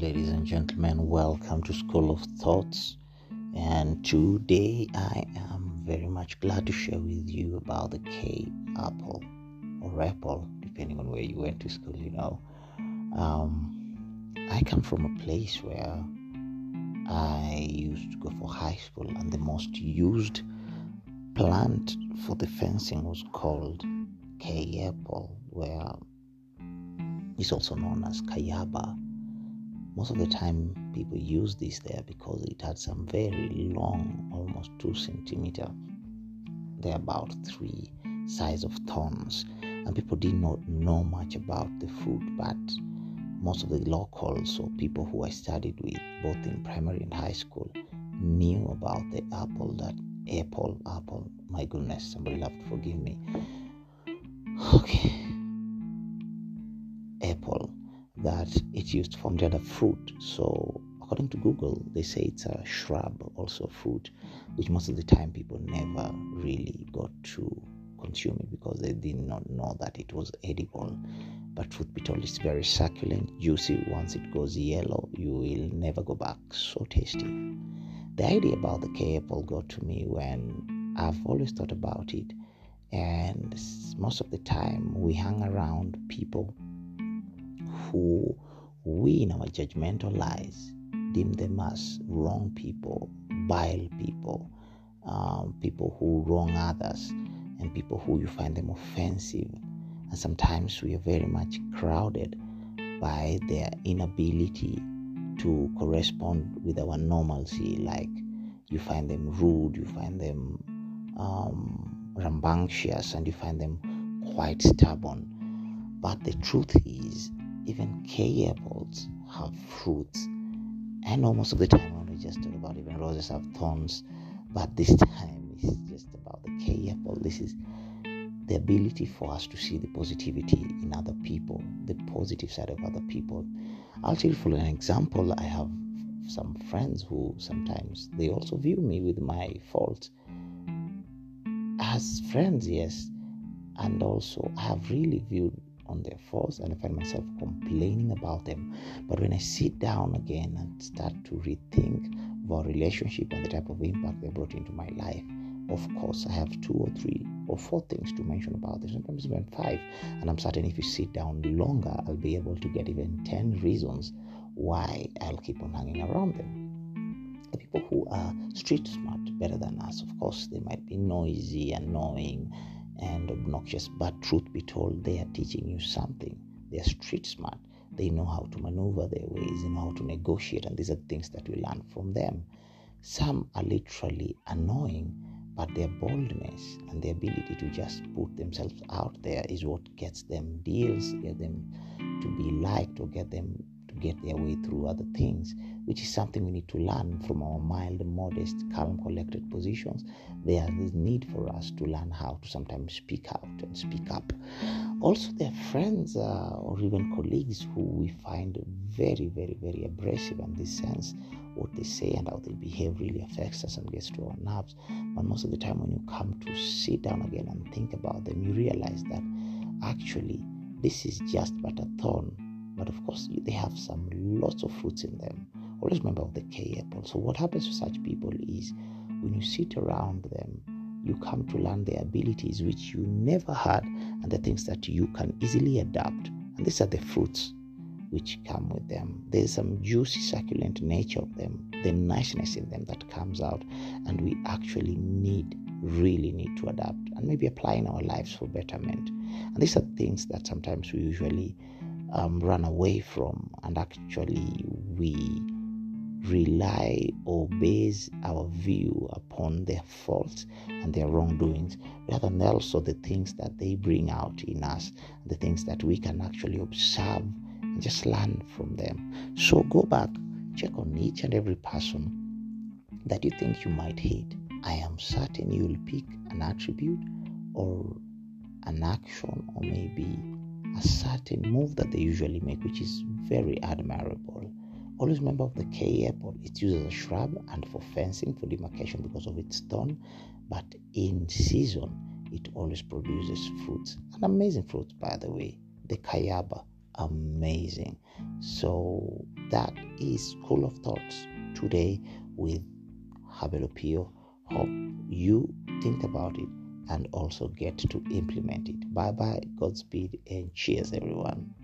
ladies and gentlemen. Welcome to School of Thoughts. And today I am very much glad to share with you about the Kei apple or apple, depending on where you went to school, you know. Um, I come from a place where I used to go for high school, and the most used plant for the fencing was called Kei apple, where it's also known as Kayaba most of the mm. time people use this there because it had some very long almost two centimeter they're about three size of thorns. And people did not know much about the fruit but most of the locals or people who i studied with both in primary and high school knew about the apple that apple apple. My goodness somebody have to forgive me. Okay that it used from the other fruit. So according to Google, they say it's a shrub, also fruit, which most of the time people never really got to consume it because they did not know that it was edible. But truth be told, it's very succulent, juicy. Once it goes yellow, you will never go back. So tasty. The idea about the Kei apple got to me when I've always thought about it, and most of the time we hang around people who we, in our judgmental lies, deem them as wrong people, vile people, um, people who wrong others, and people who you find them offensive. And sometimes we are very much crowded by their inability to correspond with our normalcy. Like you find them rude, you find them um, rambunctious, and you find them quite stubborn. But the truth is, even Kei apples have fruits. I know most of the time I only just talk about even roses have thorns, but this time it's just about the Kei apple. This is the ability for us to see the positivity in other people, the positive side of other people. I'll tell you for an example, I have some friends who sometimes they also view me with my faults as friends, yes, and also I have really viewed on their faults and I find myself complaining about them. But when I sit down again and start to rethink about relationship and the type of impact they brought into my life, of course, I have two or three or four things to mention about them, sometimes even five. And I'm certain if you sit down longer, I'll be able to get even 10 reasons why I'll keep on hanging around them. The people who are street smart better than us, of course, they might be noisy, annoying, and obnoxious. But truth be told, they are teaching you something. They are street smart. They know how to maneuver their ways, they know how to negotiate, and these are things that we learn from them. Some are literally annoying, but their boldness and their ability to just put themselves out there is what gets them deals, get them to be liked, or get them get their way through other things, which is something we need to learn from our mild, modest, calm, collected positions. There is need for us to learn how to sometimes speak out and speak up. Also, there are friends uh, or even colleagues who we find very, very, very abrasive in this sense. What they say and how they behave really affects us and gets to our nerves. But most of the time, when you come to sit down again and think about them, you realize that actually this is just but a thorn but of course they have some lots of fruits in them. Always remember the Kei apple. So what happens to such people is when you sit around them you come to learn their abilities which you never had and the things that you can easily adapt. And these are the fruits which come with them. There's some juicy succulent nature of them the niceness in them that comes out and we actually need really need to adapt and maybe apply in our lives for betterment. And these are things that sometimes we usually um, run away from, and actually we rely or base our view upon their faults and their wrongdoings rather than also the things that they bring out in us, the things that we can actually observe and just learn from them. So go back, check on each and every person that you think you might hate. I am certain you will pick an attribute or an action or maybe a certain move that they usually make, which is very admirable. Always remember of the Kei apple. It's used as a shrub and for fencing, for demarcation because of its thorn. But in season, it always produces fruits. An amazing fruit, by the way. The kayaba amazing. So that is School of Thoughts today with Habelopio. Hope you think about it and also get to implement it. Bye bye, Godspeed, and cheers, everyone.